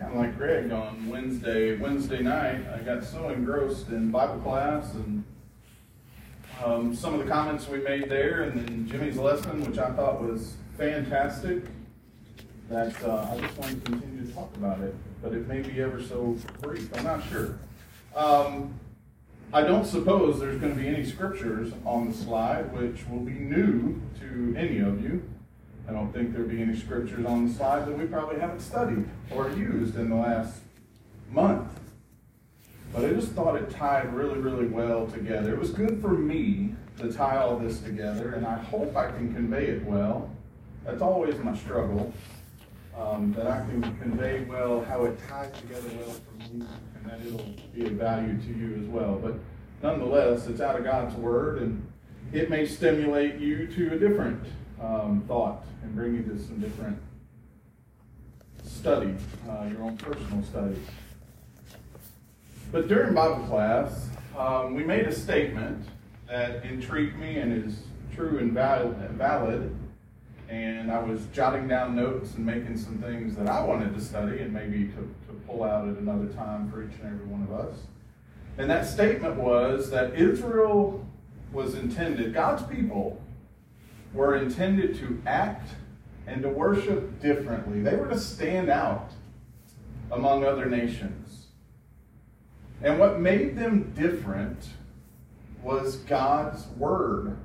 kind of like Greg on Wednesday. Wednesday night, I got so engrossed in Bible class and um, some of the comments we made there, and then Jimmy's lesson, which I thought was fantastic. That uh, I just want to continue to talk about it, but it may be ever so brief. I'm not sure. Um, I don't suppose there's going to be any scriptures on the slide, which will be new to any of you. I don't think there'll be any scriptures on the slide that we probably haven't studied or used in the last month. But I just thought it tied really, really well together. It was good for me to tie all this together, and I hope I can convey it well. That's always my struggle, um, that I can convey well how it ties together well for me, and that it'll be of value to you as well. But nonetheless, it's out of God's Word, and it may stimulate you to a different um, thought and bring you to some different study, uh, your own personal study. But during Bible class, um, we made a statement that intrigued me and is true and valid. And I was jotting down notes and making some things that I wanted to study and maybe to, to pull out at another time for each and every one of us. And that statement was that Israel was intended, God's people were intended to act and to worship differently. They were to stand out among other nations. And what made them different was God's Word.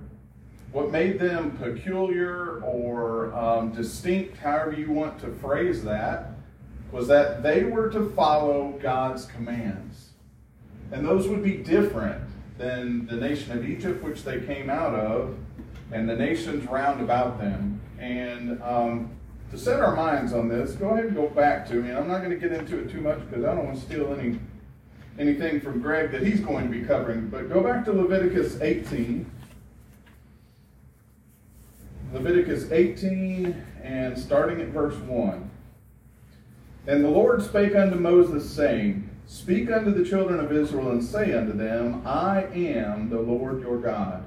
What made them peculiar or um, distinct, however you want to phrase that, was that they were to follow God's commands. And those would be different than the nation of Egypt, which they came out of, and the nations round about them. And um, to set our minds on this, go ahead and go back to me. I'm not going to get into it too much because I don't want to steal any anything from Greg that he's going to be covering. But go back to Leviticus 18. Leviticus 18 and starting at verse 1. And the Lord spake unto Moses, saying, Speak unto the children of Israel, and say unto them, I am the Lord your God.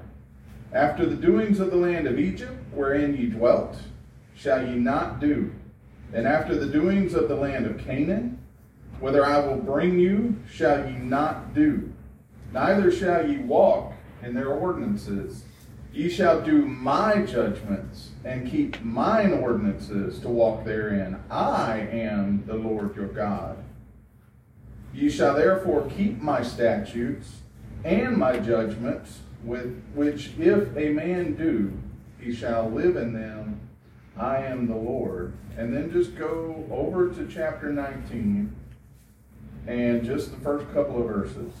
After the doings of the land of Egypt, wherein ye dwelt, shall ye not do. And after the doings of the land of Canaan, whither I will bring you, shall ye not do. Neither shall ye walk in their ordinances. Ye shall do my judgments and keep mine ordinances to walk therein. I am the Lord your God. Ye shall therefore keep my statutes and my judgments with which if a man do, he shall live in them. I am the Lord. And then just go over to chapter 19 and just the first couple of verses.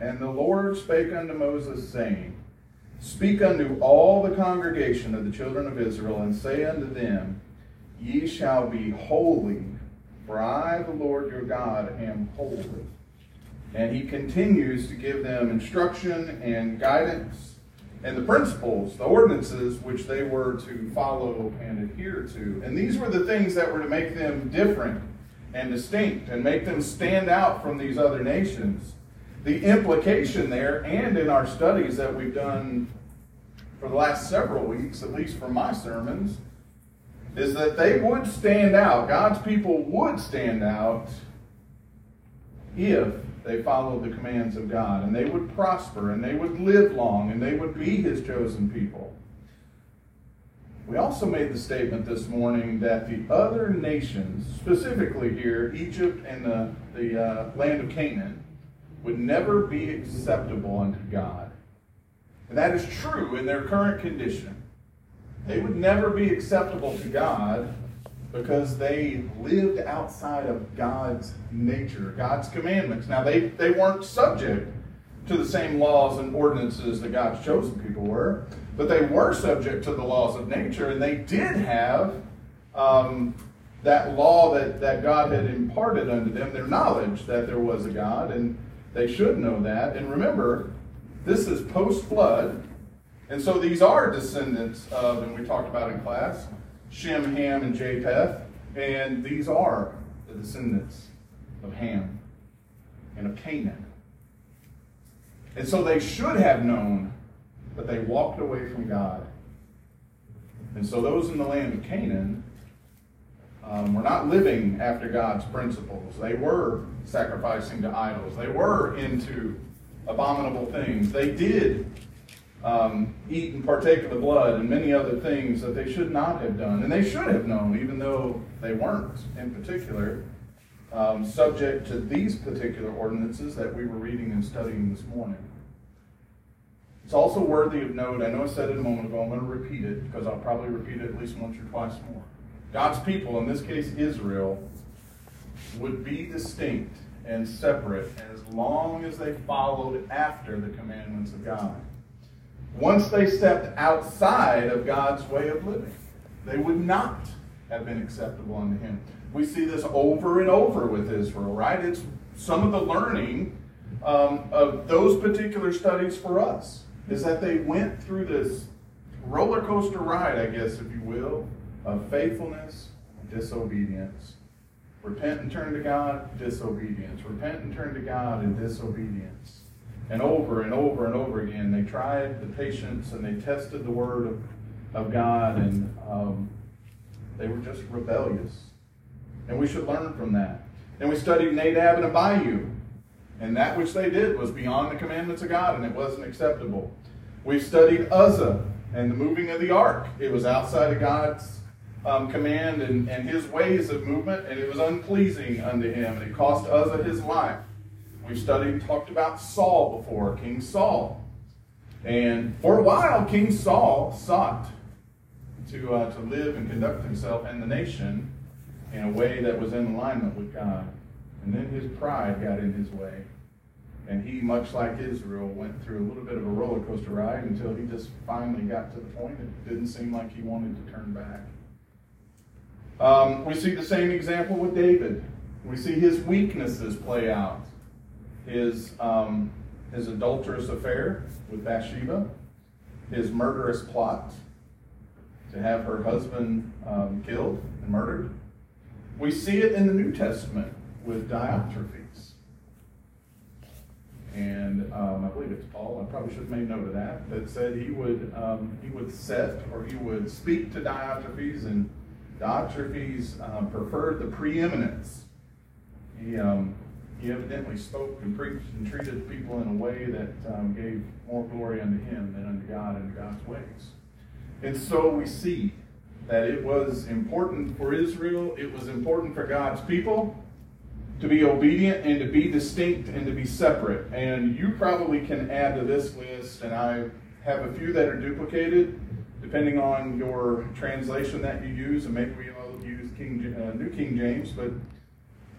And the Lord spake unto Moses, saying, Speak unto all the congregation of the children of Israel, and say unto them, Ye shall be holy, for I, the Lord your God, am holy. And he continues to give them instruction and guidance and the principles, the ordinances which they were to follow and adhere to. And these were the things that were to make them different and distinct and make them stand out from these other nations. The implication there, and in our studies that we've done for the last several weeks, at least for my sermons, is that they would stand out. God's people would stand out if they followed the commands of God, and they would prosper, and they would live long, and they would be his chosen people. We also made the statement this morning that the other nations, specifically here, Egypt and the, the uh, land of Canaan, would never be acceptable unto God. And that is true in their current condition. They would never be acceptable to God because they lived outside of God's nature, God's commandments. Now, they, they weren't subject to the same laws and ordinances that God's chosen people were, but they were subject to the laws of nature, and they did have um, that law that, that God had imparted unto them, their knowledge that there was a God, and they should know that. And remember, this is post flood, and so these are descendants of, and we talked about in class, Shem, Ham, and Japheth. And these are the descendants of Ham and of Canaan. And so they should have known, but they walked away from God. And so those in the land of Canaan um, were not living after God's principles. They were sacrificing to idols. They were into abominable things. They did um, eat and partake of the blood and many other things that they should not have done. And they should have known, even though they weren't, in particular, um, subject to these particular ordinances that we were reading and studying this morning. It's also worthy of note, I know I said it a moment ago, I'm going to repeat it because I'll probably repeat it at least once or twice more. God's people, in this case Israel, would be distinct and separate as long as they followed after the commandments of God. Once they stepped outside of God's way of living, they would not have been acceptable unto Him. We see this over and over with Israel, right? It's some of the learning um, of those particular studies for us is that they went through this roller coaster ride, I guess, if you will, of faithfulness, disobedience. Repent and turn to God, disobedience. Repent and turn to God and disobedience. And over and over and over again, they tried the patience and they tested the word of, of God, and um, they were just rebellious. And we should learn from that. And we studied Nadab and Abihu. And that which they did was beyond the commandments of God, and it wasn't acceptable. We studied Uzzah and the moving of the ark. It was outside of God's um, command and, and his ways of movement, and it was unpleasing unto him. And it cost Uzzah his life. We've studied talked about Saul before, King Saul. And for a while, King Saul sought to, uh, to live and conduct himself and the nation in a way that was in alignment with God. And then his pride got in his way. And he, much like Israel, went through a little bit of a roller coaster ride until he just finally got to the point it didn't seem like he wanted to turn back. Um, we see the same example with David. We see his weaknesses play out. His, um, his adulterous affair with Bathsheba, his murderous plot to have her husband um, killed and murdered. We see it in the New Testament with Diotrephes. And um, I believe it's Paul, I probably should have made note of that, that said he would, um, he would set or he would speak to Diotrephes and Diotrephes um, preferred the preeminence. He, um, he evidently spoke and preached and treated people in a way that um, gave more glory unto him than unto God and God's ways. And so we see that it was important for Israel, it was important for God's people to be obedient and to be distinct and to be separate. And you probably can add to this list, and I have a few that are duplicated depending on your translation that you use, and maybe we all use King, uh, New King James, but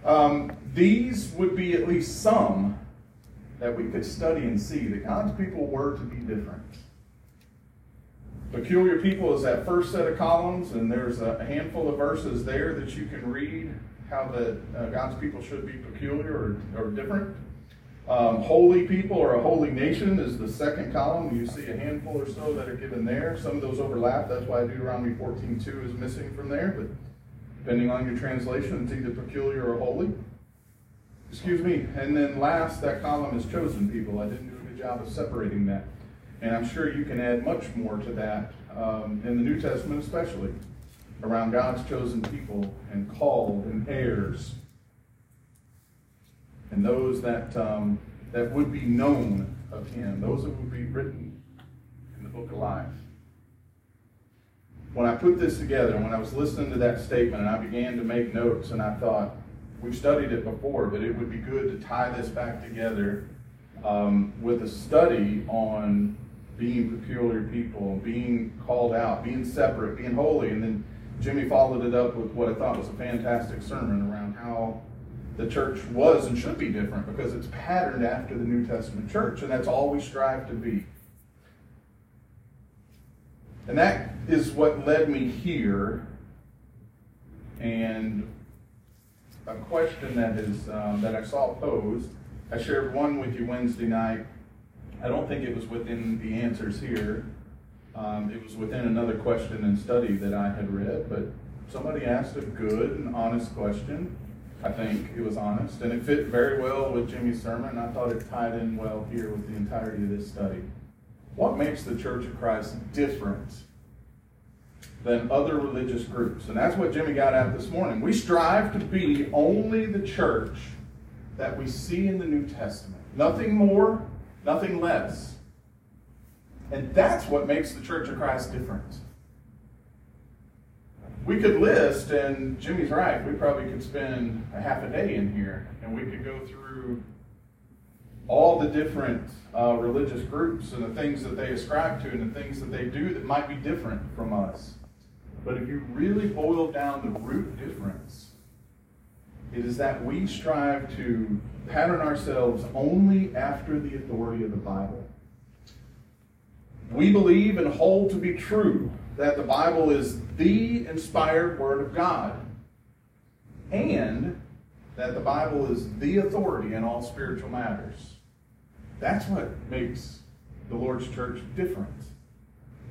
um, these would be at least some that we could study and see that God's people were to be different. Peculiar people is that first set of columns, and there's a handful of verses there that you can read how the uh, God's people should be peculiar or, or different. Um, holy people or a holy nation is the second column. You see a handful or so that are given there. Some of those overlap. That's why Deuteronomy 14.2 is missing from there. But depending on your translation, it's either peculiar or holy. Excuse me. And then last, that column is chosen people. I didn't do a good job of separating that. And I'm sure you can add much more to that um, in the New Testament, especially around God's chosen people and called and heirs and those that, um, that would be known of him, those that would be written in the book of life. When I put this together, when I was listening to that statement and I began to make notes, and I thought, we've studied it before, but it would be good to tie this back together um, with a study on being peculiar people, being called out, being separate, being holy. And then Jimmy followed it up with what I thought was a fantastic sermon around how the church was and should be different because it's patterned after the New Testament church, and that's all we strive to be. And that is what led me here. And a question that is um, that I saw posed. I shared one with you Wednesday night. I don't think it was within the answers here. Um, it was within another question and study that I had read, but somebody asked a good and honest question I think it was honest, and it fit very well with Jimmy's sermon. I thought it tied in well here with the entirety of this study. What makes the Church of Christ different than other religious groups. And that's what Jimmy got at this morning. We strive to be only the church that we see in the New Testament. Nothing more, nothing less. And that's what makes the Church of Christ different. We could list, and Jimmy's right, we probably could spend a half a day in here, and we could go through all the different uh, religious groups and the things that they ascribe to and the things that they do that might be different from us. But if you really boil down the root difference, it is that we strive to pattern ourselves only after the authority of the Bible. We believe and hold to be true that the Bible is the inspired Word of God and that the Bible is the authority in all spiritual matters. That's what makes the Lord's church different.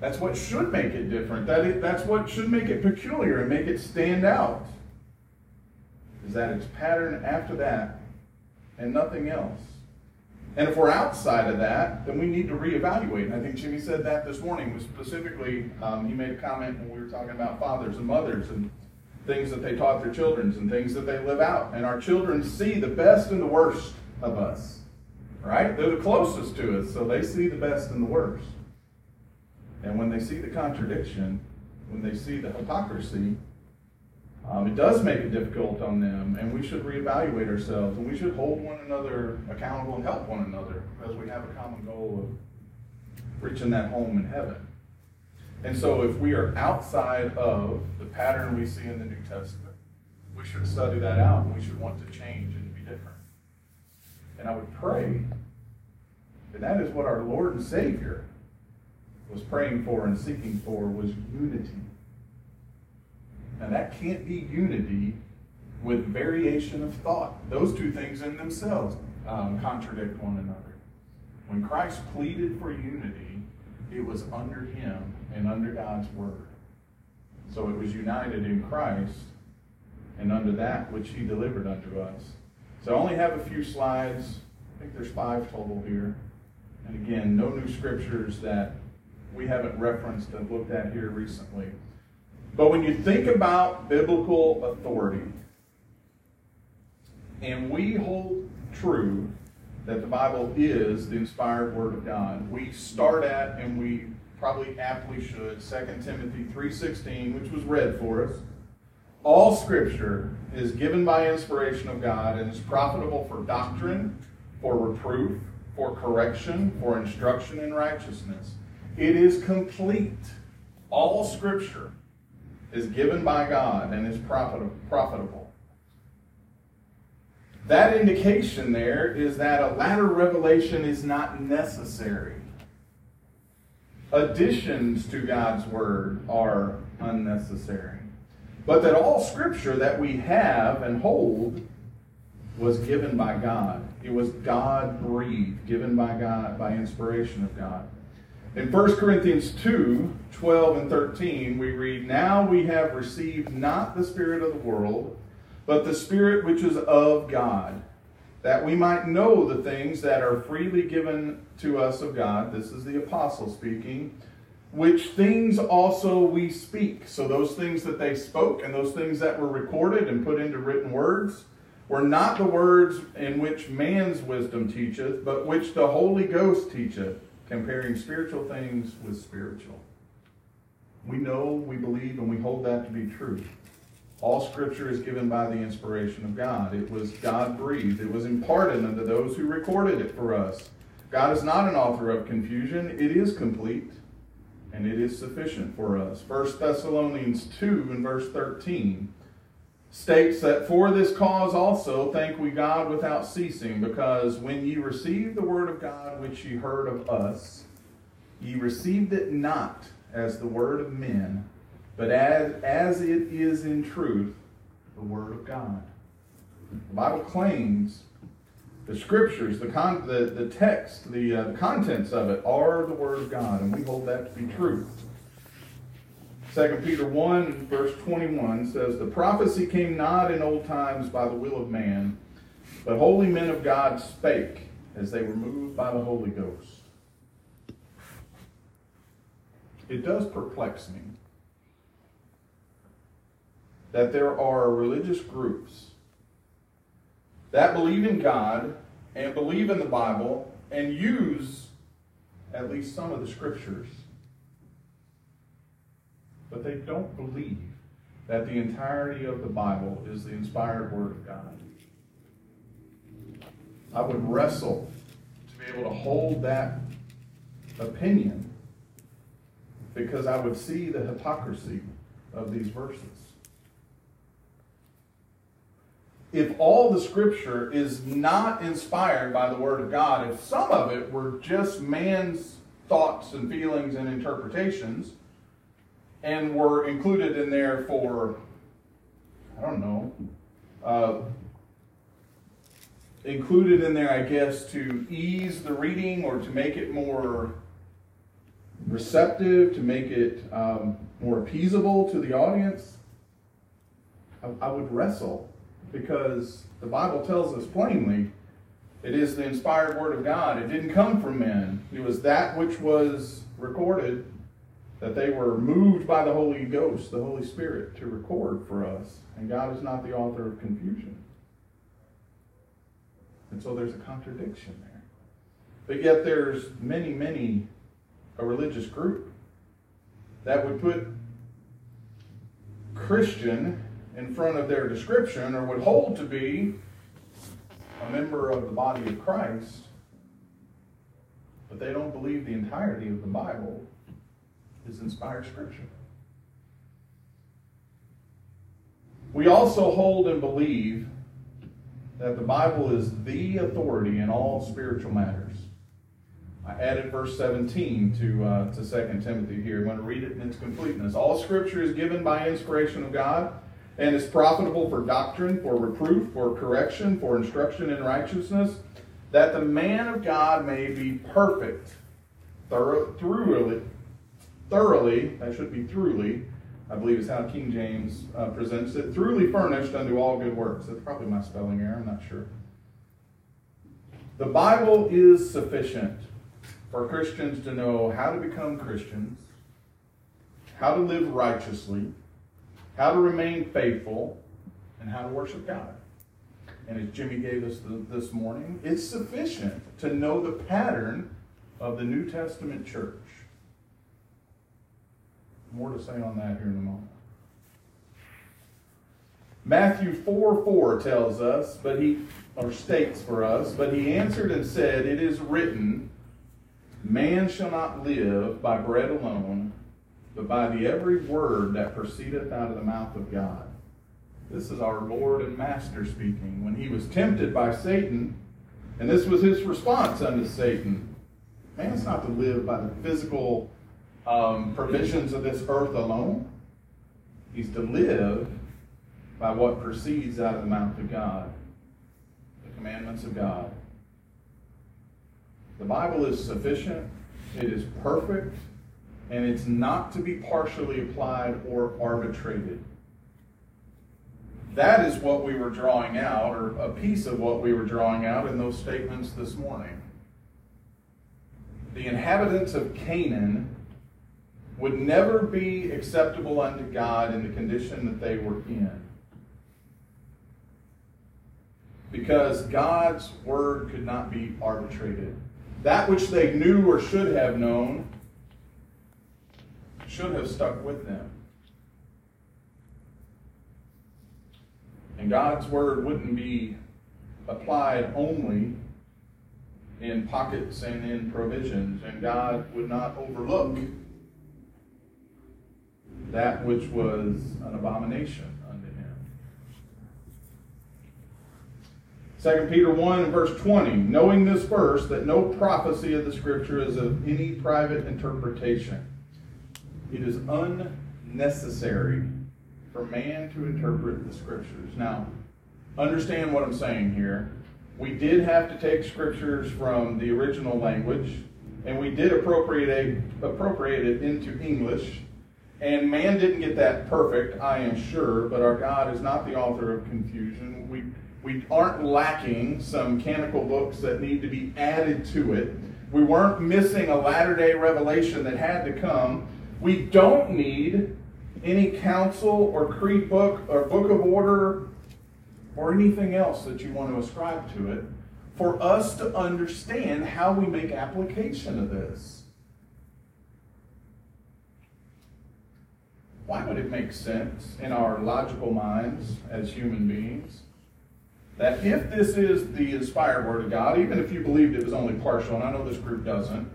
That's what should make it different. That it, that's what should make it peculiar and make it stand out. Is that it's patterned after that and nothing else. And if we're outside of that, then we need to reevaluate. And I think Jimmy said that this morning. was Specifically, um, he made a comment when we were talking about fathers and mothers and things that they taught their children and things that they live out. And our children see the best and the worst of us, right? They're the closest to us, so they see the best and the worst. And when they see the contradiction, when they see the hypocrisy, um, it does make it difficult on them, and we should reevaluate ourselves, and we should hold one another accountable and help one another because we have a common goal of reaching that home in heaven. And so, if we are outside of the pattern we see in the New Testament, we should study that out, and we should want to change different. And I would pray, and that is what our Lord and Savior was praying for and seeking for was unity and that can't be unity with variation of thought. Those two things in themselves um, contradict one another. When Christ pleaded for unity, it was under him and under God's word. So it was united in Christ and under that which he delivered unto us. So I only have a few slides. I think there's five total here. And again, no new scriptures that we haven't referenced and looked at here recently. But when you think about biblical authority, and we hold true that the Bible is the inspired Word of God, we start at, and we probably aptly should, 2 Timothy 3.16, which was read for us. All Scripture is given by inspiration of God and is profitable for doctrine, for reproof, for correction, for instruction in righteousness. It is complete. All Scripture is given by God and is profitable. That indication there is that a latter revelation is not necessary. Additions to God's word are unnecessary. But that all scripture that we have and hold was given by God. It was God breathed, given by God, by inspiration of God. In 1 Corinthians 2 12 and 13, we read, Now we have received not the Spirit of the world, but the Spirit which is of God, that we might know the things that are freely given to us of God. This is the apostle speaking. Which things also we speak. So, those things that they spoke and those things that were recorded and put into written words were not the words in which man's wisdom teacheth, but which the Holy Ghost teacheth comparing spiritual things with spiritual. We know, we believe, and we hold that to be true. All scripture is given by the inspiration of God. It was God breathed. It was imparted unto those who recorded it for us. God is not an author of confusion. It is complete and it is sufficient for us. 1 Thessalonians 2 and verse 13 states that for this cause also thank we God without ceasing, because when ye received the word of God which ye heard of us, ye received it not as the word of men, but as, as it is in truth the word of God. The Bible claims the scriptures, the, con- the, the text, the, uh, contents of it are the word of God, and we hold that to be true. 2 Peter 1, verse 21 says, The prophecy came not in old times by the will of man, but holy men of God spake as they were moved by the Holy Ghost. It does perplex me that there are religious groups that believe in God and believe in the Bible and use at least some of the scriptures, but they don't believe that the entirety of the Bible is the inspired Word of God. I would wrestle to be able to hold that opinion because I would see the hypocrisy of these verses. If all the scripture is not inspired by the Word of God, if some of it were just man's thoughts and feelings and interpretations, and were included in there for, I don't know, uh, included in there, I guess, to ease the reading or to make it more receptive, to make it um, more appeasable to the audience, I, I would wrestle because the Bible tells us plainly it is the inspired word of God. It didn't come from men. It was that which was recorded that they were moved by the Holy Ghost, the Holy Spirit, to record for us. And God is not the author of confusion. And so there's a contradiction there. But yet there's many, many a religious group that would put Christian in front of their description or would hold to be a member of the body of Christ, but they don't believe the entirety of the Bible is inspired scripture. We also hold and believe that the Bible is the authority in all spiritual matters. I added verse 17 to, uh, to 2 Timothy here. I'm going to read it in its completeness. All scripture is given by inspiration of God and is profitable for doctrine, for reproof, for correction, for instruction in righteousness, that the man of God may be perfect, thorough, thoroughly, thoroughly, that should be thoroughly, I believe is how King James uh, presents it, thoroughly furnished unto all good works. That's probably my spelling error, I'm not sure. The Bible is sufficient for Christians to know how to become Christians, how to live righteously, how to remain faithful, and how to worship God. And as Jimmy gave us the, this morning, it's sufficient to know the pattern of the New Testament church. More to say on that here in a moment. Matthew 4 4 tells us, but he, or states for us, but he answered and said, It is written, Man shall not live by bread alone, but by the every word that proceedeth out of the mouth of God. This is our Lord and Master speaking. When he was tempted by Satan, and this was his response unto Satan man's not to live by the physical um, provisions of this earth alone. He's to live by what proceeds out of the mouth of God, the commandments of God. The Bible is sufficient, it is perfect, and it's not to be partially applied or arbitrated. That is what we were drawing out, or a piece of what we were drawing out in those statements this morning. The inhabitants of Canaan would never be acceptable unto God in the condition that they were in. Because God's word could not be arbitrated. That which they knew or should have known should have stuck with them. And God's word wouldn't be applied only in pockets and in provisions, and God would not overlook that which was an abomination unto him. 2 Peter 1 verse 20, knowing this verse, that no prophecy of the Scripture is of any private interpretation. It is unnecessary for man to interpret the Scriptures. Now, understand what I'm saying here. We did have to take Scriptures from the original language, and we did appropriate, appropriate it into English and man didn't get that perfect, I am sure, but our God is not the author of confusion. We, we aren't lacking some canonical books that need to be added to it. We weren't missing a latter day revelation that had to come. We don't need any council or creed book or book of order or anything else that you want to ascribe to it for us to understand how we make application of this. Why would it make sense in our logical minds as human beings that if this is the inspired Word of God, even if you believed it was only partial, and I know this group doesn't,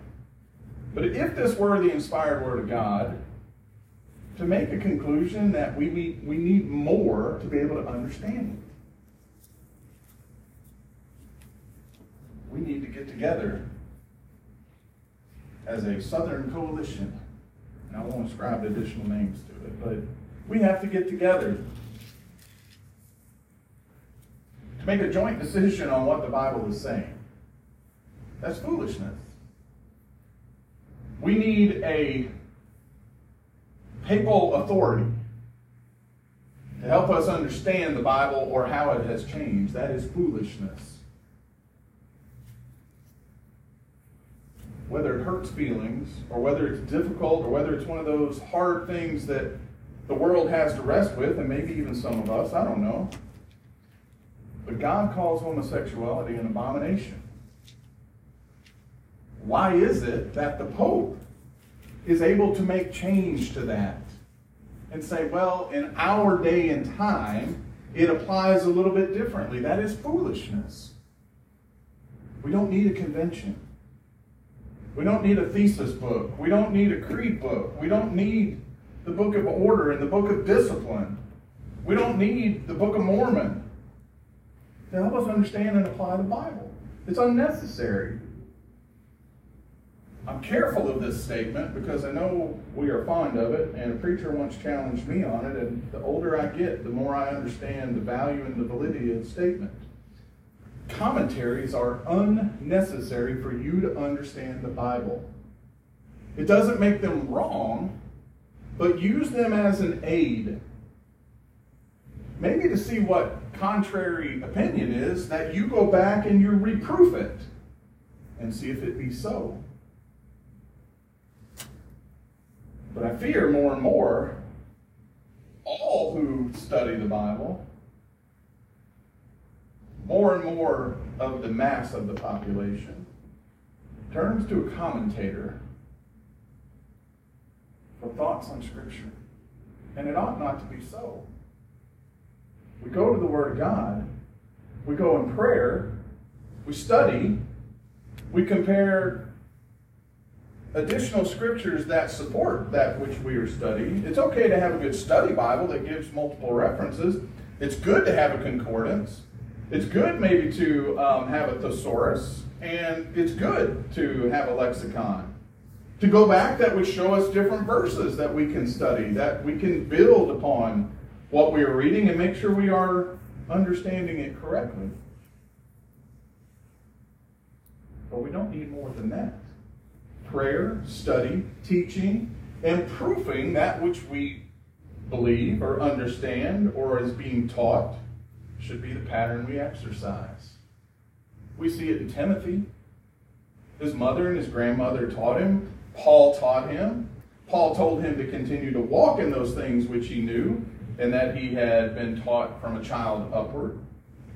but if this were the inspired Word of God, to make a conclusion that we need, we need more to be able to understand it. We need to get together as a Southern coalition. And I won't ascribe additional names to it, but we have to get together to make a joint decision on what the Bible is saying. That's foolishness. We need a papal authority to help us understand the Bible or how it has changed. That is foolishness. Whether it hurts feelings, or whether it's difficult, or whether it's one of those hard things that the world has to rest with, and maybe even some of us, I don't know. But God calls homosexuality an abomination. Why is it that the Pope is able to make change to that and say, well, in our day and time, it applies a little bit differently. That is foolishness. We don't need a convention. We don't need a thesis book. We don't need a creed book. We don't need the book of order and the book of discipline. We don't need the book of Mormon to help us understand and apply the Bible. It's unnecessary. I'm careful of this statement because I know we are fond of it, and a preacher once challenged me on it, and the older I get, the more I understand the value and the validity of the statement. Commentaries are unnecessary for you to understand the Bible. It doesn't make them wrong, but use them as an aid. Maybe to see what contrary opinion is, that you go back and you reproof it and see if it be so. But I fear more and more all who study the Bible, more and more of the mass of the population, turns to a commentator for thoughts on Scripture. And it ought not to be so. We go to the Word of God, we go in prayer, we study, we compare additional scriptures that support that which we are studying. It's okay to have a good study Bible that gives multiple references. It's good to have a concordance. It's good maybe to um, have a thesaurus, and it's good to have a lexicon. To go back, that would show us different verses that we can study, that we can build upon what we are reading and make sure we are understanding it correctly. But we don't need more than that prayer, study, teaching, and proofing that which we believe or understand or is being taught should be the pattern we exercise. We see it in Timothy. His mother and his grandmother taught him. Paul taught him. Paul told him to continue to walk in those things which he knew and that he had been taught from a child upward.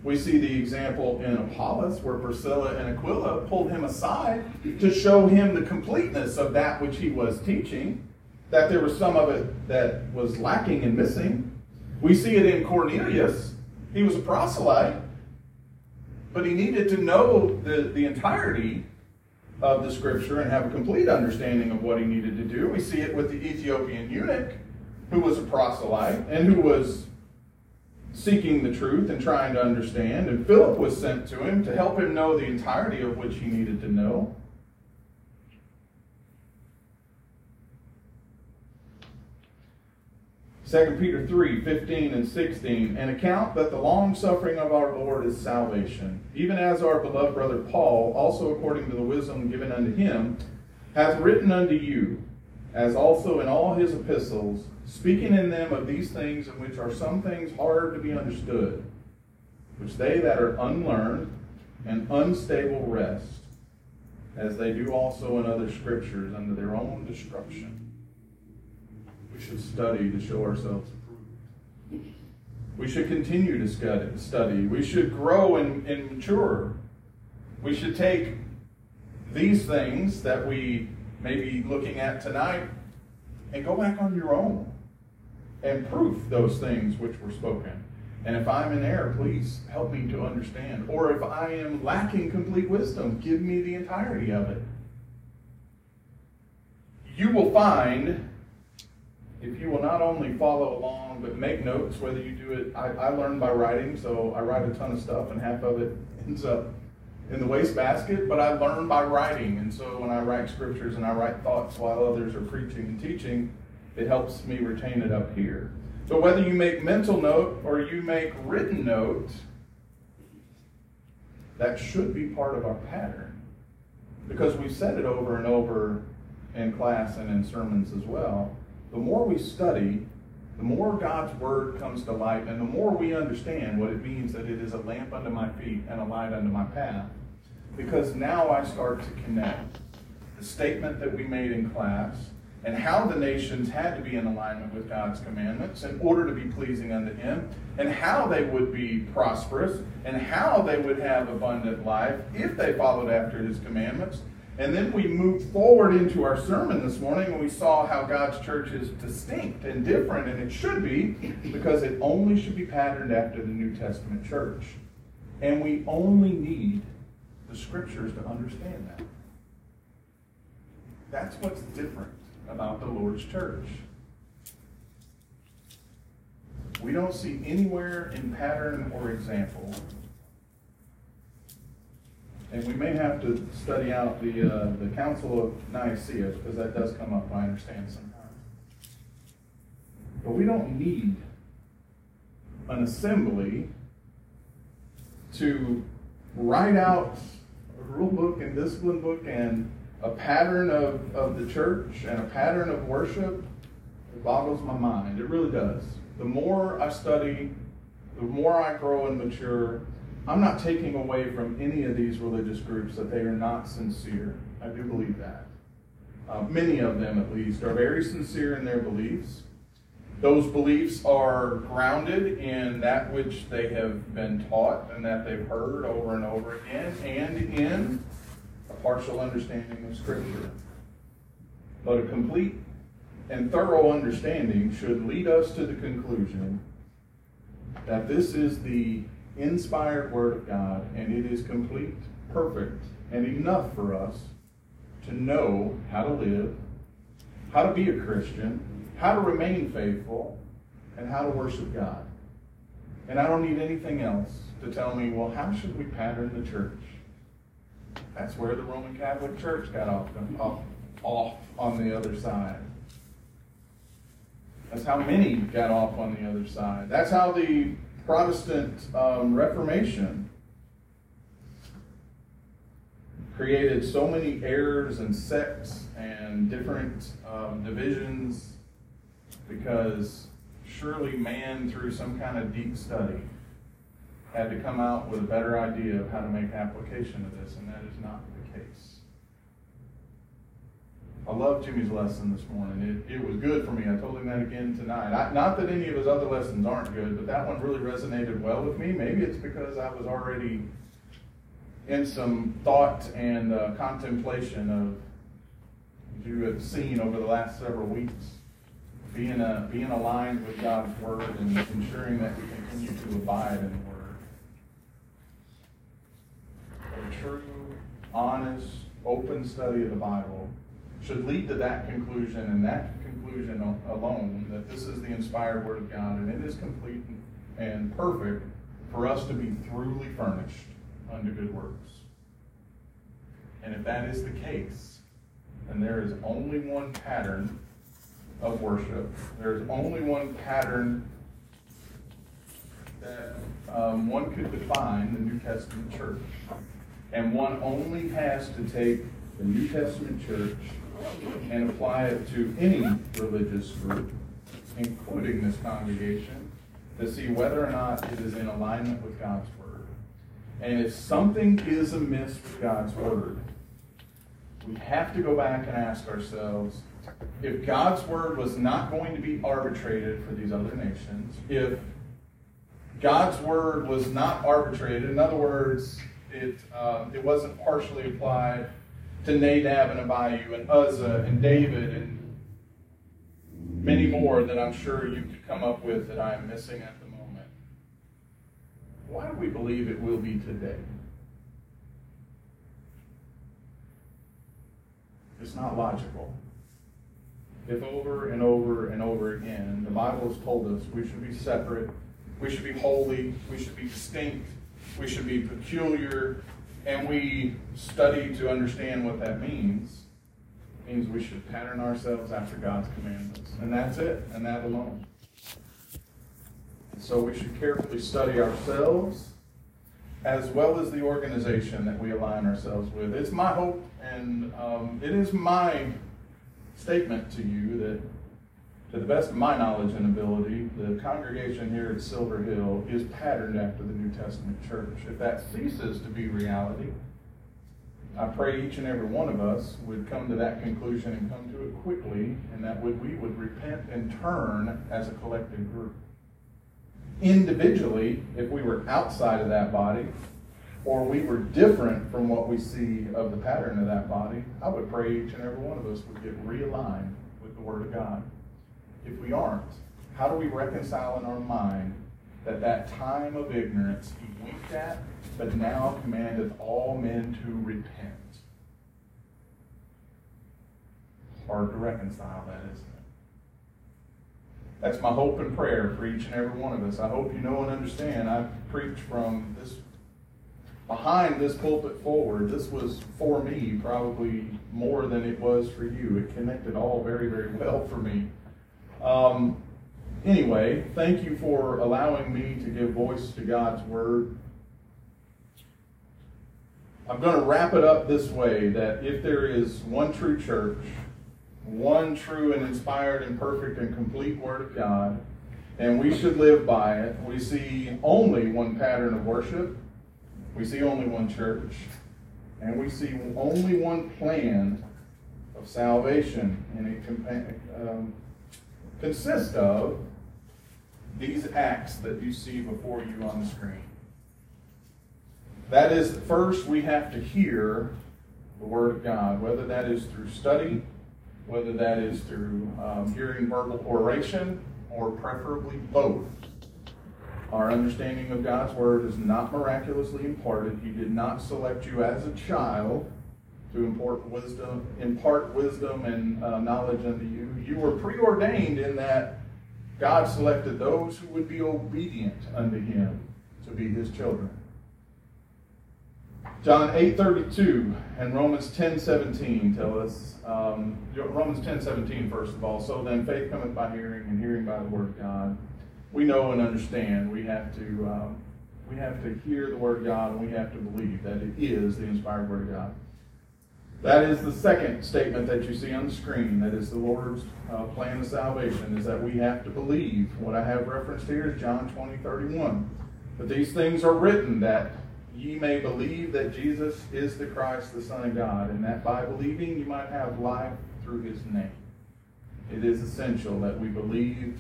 We see the example in Apollos where Priscilla and Aquila pulled him aside to show him the completeness of that which he was teaching, that there was some of it that was lacking and missing. We see it in Cornelius. He was a proselyte, but he needed to know the, the entirety of the scripture and have a complete understanding of what he needed to do. We see it with the Ethiopian eunuch, who was a proselyte and who was seeking the truth and trying to understand, and Philip was sent to him to help him know the entirety of which he needed to know. Second Peter 3, 15 and 16, an account that the long suffering of our Lord is salvation, even as our beloved brother Paul, also according to the wisdom given unto him, hath written unto you, as also in all his epistles, speaking in them of these things in which are some things hard to be understood, which they that are unlearned and unstable wrest, as they do also in other scriptures, unto their own destruction. We should study to show ourselves approved. We should continue to study. We should grow and, and mature. We should take these things that we may be looking at tonight and go back on your own and proof those things which were spoken. And if I'm in error, please help me to understand. Or if I am lacking complete wisdom, give me the entirety of it. You will find, if you will not only follow along, but make notes, whether you do it, I, I learned by writing, so I write a ton of stuff, and half of it ends up in the wastebasket, but I learn by writing. And so when I write scriptures and I write thoughts while others are preaching and teaching, it helps me retain it up here. So whether you make mental note or you make written note, that should be part of our pattern. Because we've said it over and over in class and in sermons as well. The more we study, the more God's word comes to light, and the more we understand what it means that it is a lamp unto my feet and a light unto my path. Because now I start to connect the statement that we made in class and how the nations had to be in alignment with God's commandments in order to be pleasing unto Him, and how they would be prosperous, and how they would have abundant life if they followed after His commandments. And then we moved forward into our sermon this morning and we saw how God's church is distinct and different, and it should be because it only should be patterned after the New Testament church. And we only need the scriptures to understand that. That's what's different about the Lord's church. We don't see anywhere in pattern or example. And we may have to study out the, uh, the Council of Nicaea because that does come up, I understand, sometimes. But we don't need an assembly to write out a rule book and discipline book and a pattern of, of the church and a pattern of worship, it boggles my mind. It really does. The more I study, the more I grow and mature, I'm not taking away from any of these religious groups that they are not sincere. I do believe that. Uh, many of them, at least, are very sincere in their beliefs. Those beliefs are grounded in that which they have been taught and that they've heard over and over again, and in a partial understanding of Scripture. But a complete and thorough understanding should lead us to the conclusion that this is the inspired Word of God and it is complete, perfect, and enough for us to know how to live, how to be a Christian, how to remain faithful, and how to worship God. And I don't need anything else to tell me, well, how should we pattern the church? That's where the Roman Catholic Church got off, off, off on the other side. That's how many got off on the other side. That's how the Protestant um, Reformation created so many errors and sects and different um, divisions because surely man, through some kind of deep study, had to come out with a better idea of how to make application of this, and that is not the case. I love Jimmy's lesson this morning. It, it was good for me. I told him that again tonight. I, not that any of his other lessons aren't good, but that one really resonated well with me. Maybe it's because I was already in some thought and uh, contemplation of, you have seen over the last several weeks, being, uh, being aligned with God's Word and ensuring that we continue to abide in the Word. a true, honest, open study of the Bible should lead to that conclusion and that conclusion alone that this is the inspired Word of God and it is complete and perfect for us to be thoroughly furnished unto good works. And if that is the case, then there is only one pattern of worship. There is only one pattern that um, one could define the New Testament church. And one only has to take the New Testament church and apply it to any religious group, including this congregation, to see whether or not it is in alignment with God's Word. And if something is amiss with God's Word, we have to go back and ask ourselves, if God's word was not going to be arbitrated for these other nations, if God's word was not arbitrated, in other words, it, uh, it wasn't partially applied to Nadab and Abihu and Uzzah and David and many more that I'm sure you could come up with that I'm missing at the moment. Why do we believe it will be today? It's not logical. If over and over and over again the Bible has told us we should be separate, we should be holy, we should be distinct, we should be peculiar, and we study to understand what that means, means we should pattern ourselves after God's commandments. And that's it, and that alone. So we should carefully study ourselves as well as the organization that we align ourselves with. It's my hope and um, it is my statement to you that, to the best of my knowledge and ability, the congregation here at Silver Hill is patterned after the New Testament church. If that ceases to be reality, I pray each and every one of us would come to that conclusion and come to it quickly, and that we would repent and turn as a collective group individually, if we were outside of that body, or we were different from what we see of the pattern of that body, I would pray each and every one of us would get realigned with the Word of God. If we aren't, how do we reconcile in our mind that that time of ignorance he winked at, but now commandeth all men to repent? Hard to reconcile that, isn't it? That's my hope and prayer for each and every one of us. I hope you know and understand. I preach from this behind this pulpit forward. This was for me probably more than it was for you. It connected all very, very well for me. Um, anyway, thank you for allowing me to give voice to God's word. I'm going to wrap it up this way that if there is one true church, one true and inspired and perfect and complete Word of God, and we should live by it. We see only one pattern of worship, we see only one church, and we see only one plan of salvation, and it um, consists of these acts that you see before you on the screen. That is, first we have to hear the Word of God, whether that is through study whether that is through um, hearing verbal oration or preferably both. Our understanding of God's Word is not miraculously imparted. He did not select you as a child to impart wisdom, impart wisdom and uh, knowledge unto you. You were preordained in that God selected those who would be obedient unto Him to be His children. John 8:32 and Romans 10:17 tell us um, Romans 10:17 first of all. So then, faith cometh by hearing, and hearing by the word of God. We know and understand. We have to um, we have to hear the word of God, and we have to believe that it is the inspired word of God. That is the second statement that you see on the screen. That is the Lord's uh, plan of salvation. Is that we have to believe. What I have referenced here is John 20:31. But these things are written that ye may believe that Jesus is the Christ, the Son of God, and that by believing you might have life through his name. It is essential that we believe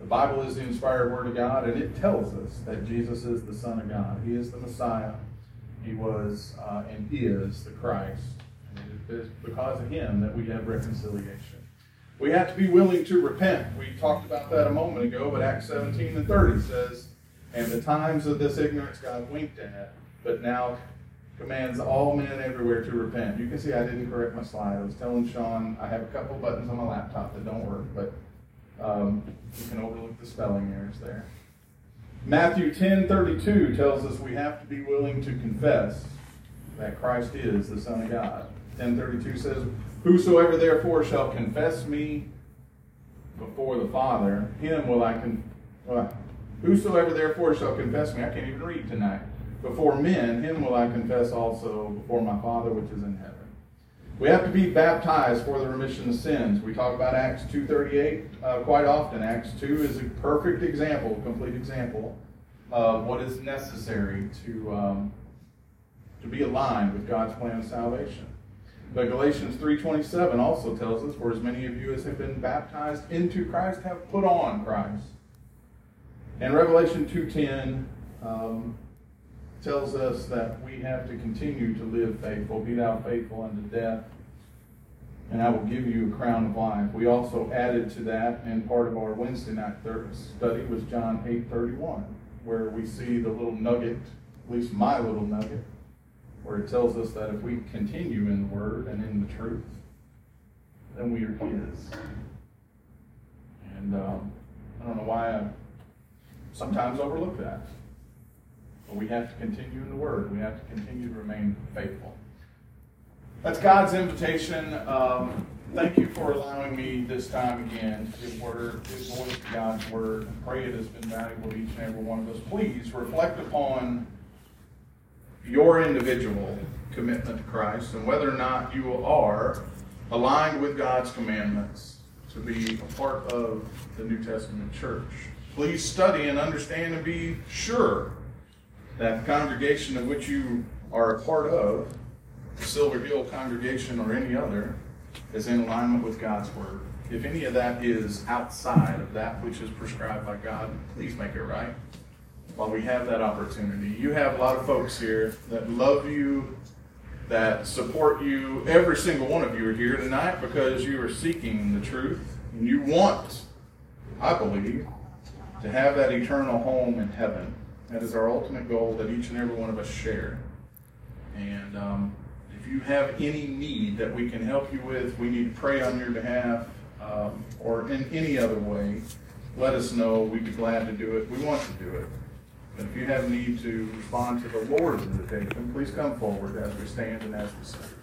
the Bible is the inspired Word of God, and it tells us that Jesus is the Son of God. He is the Messiah. He was uh, and is the Christ. Because of him that we have reconciliation. We have to be willing to repent. We talked about that a moment ago, but Acts 17 and 30 says, And the times of this ignorance God winked at, but now commands all men everywhere to repent. You can see I didn't correct my slide. I was telling Sean I have a couple buttons on my laptop that don't work, but um, you can overlook the spelling errors there. Matthew 10:32 tells us we have to be willing to confess that Christ is the Son of God. 10:32 says, "Whosoever therefore shall confess me before the Father, him will I con." Well, Whosoever therefore shall confess me, I can't even read tonight before men, him will I confess also before my Father which is in heaven. We have to be baptized for the remission of sins. We talk about Acts 2.38 uh, quite often. Acts 2 is a perfect example, complete example of what is necessary to, um, to be aligned with God's plan of salvation. But Galatians 3.27 also tells us, For as many of you as have been baptized into Christ have put on Christ. And Revelation 2.10 um, tells us that we have to continue to live faithful. Be thou faithful unto death, and I will give you a crown of life. We also added to that, and part of our Wednesday night study was John 8.31, where we see the little nugget, at least my little nugget, where it tells us that if we continue in the Word and in the truth, then we are His. And um, I don't know why I sometimes overlook that. But we have to continue in the Word. We have to continue to remain faithful. That's God's invitation. Um, thank you for allowing me this time again to give word, His voice to God's Word. I pray it has been valuable to each and every one of us. Please reflect upon your individual commitment to Christ and whether or not you are aligned with God's commandments to be a part of the New Testament church. Please study and understand and be sure that the congregation of which you are a part of, the Silver Hill congregation or any other, is in alignment with God's Word. If any of that is outside of that which is prescribed by God, please make it right while we have that opportunity. You have a lot of folks here that love you, that support you. Every single one of you are here tonight because you are seeking the truth. And you want, I believe, to have that eternal home in heaven. That is our ultimate goal that each and every one of us share. And um, if you have any need that we can help you with, we need to pray on your behalf, um, or in any other way, let us know. We'd be glad to do it. We want to do it. But if you have need to respond to the Lord's invitation, please come forward as we stand and as we sing.